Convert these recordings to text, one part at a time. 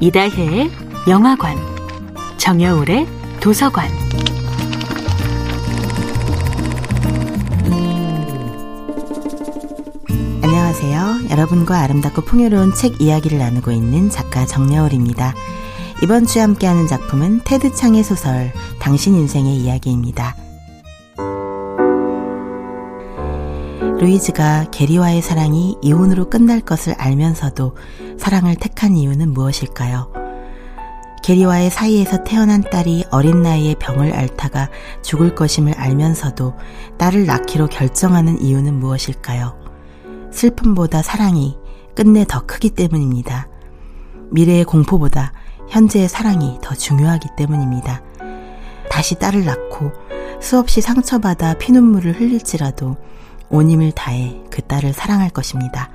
이다혜의 영화관, 정여울의 도서관. 안녕하세요. 여러분과 아름답고 풍요로운 책 이야기를 나누고 있는 작가 정여울입니다. 이번 주에 함께하는 작품은 테드 창의 소설 당신 인생의 이야기입니다. 루이즈가 게리와의 사랑이 이혼으로 끝날 것을 알면서도 사랑을 택한 이유는 무엇일까요? 게리와의 사이에서 태어난 딸이 어린 나이에 병을 앓다가 죽을 것임을 알면서도 딸을 낳기로 결정하는 이유는 무엇일까요? 슬픔보다 사랑이 끝내 더 크기 때문입니다. 미래의 공포보다 현재의 사랑이 더 중요하기 때문입니다. 다시 딸을 낳고 수없이 상처받아 피눈물을 흘릴지라도 온 힘을 다해 그 딸을 사랑할 것입니다.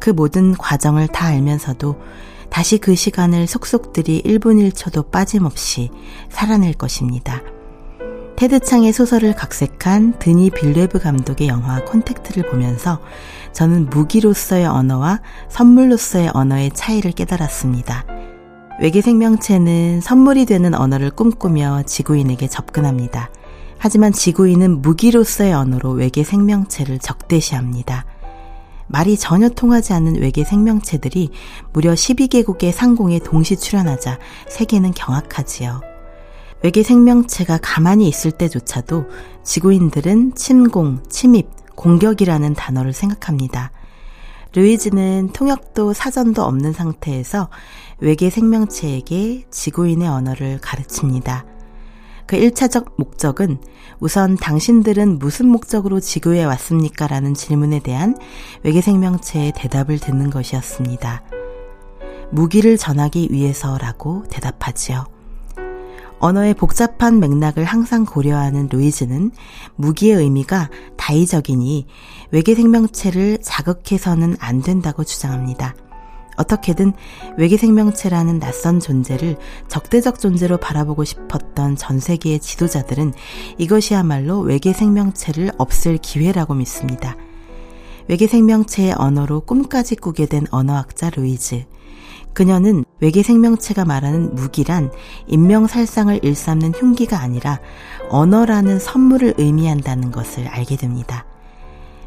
그 모든 과정을 다 알면서도 다시 그 시간을 속속들이 1분 1초도 빠짐없이 살아낼 것입니다. 테드 창의 소설을 각색한 드니 빌레브 감독의 영화 콘택트를 보면서 저는 무기로서의 언어와 선물로서의 언어의 차이를 깨달았습니다. 외계 생명체는 선물이 되는 언어를 꿈꾸며 지구인에게 접근합니다. 하지만 지구인은 무기로서의 언어로 외계 생명체를 적대시합니다. 말이 전혀 통하지 않는 외계 생명체들이 무려 12개국의 상공에 동시 출현하자 세계는 경악하지요. 외계 생명체가 가만히 있을 때조차도 지구인들은 침공, 침입, 공격이라는 단어를 생각합니다. 루이즈는 통역도 사전도 없는 상태에서 외계 생명체에게 지구인의 언어를 가르칩니다. 그 1차적 목적은 우선 당신들은 무슨 목적으로 지구에 왔습니까? 라는 질문에 대한 외계 생명체의 대답을 듣는 것이었습니다. 무기를 전하기 위해서라고 대답하지요. 언어의 복잡한 맥락을 항상 고려하는 루이즈는 무기의 의미가 다의적이니 외계 생명체를 자극해서는 안 된다고 주장합니다. 어떻게든 외계 생명체라는 낯선 존재를 적대적 존재로 바라보고 싶었던 전 세계의 지도자들은 이것이야말로 외계 생명체를 없앨 기회라고 믿습니다. 외계 생명체의 언어로 꿈까지 꾸게 된 언어학자 루이즈. 그녀는 외계 생명체가 말하는 무기란 인명살상을 일삼는 흉기가 아니라 언어라는 선물을 의미한다는 것을 알게 됩니다.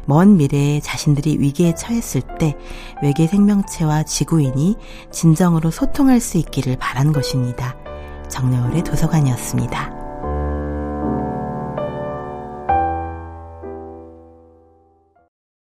먼 미래에 자신들이 위기에 처했을 때 외계 생명체와 지구인이 진정으로 소통할 수 있기를 바란 것입니다. 정여울의 도서관이었습니다.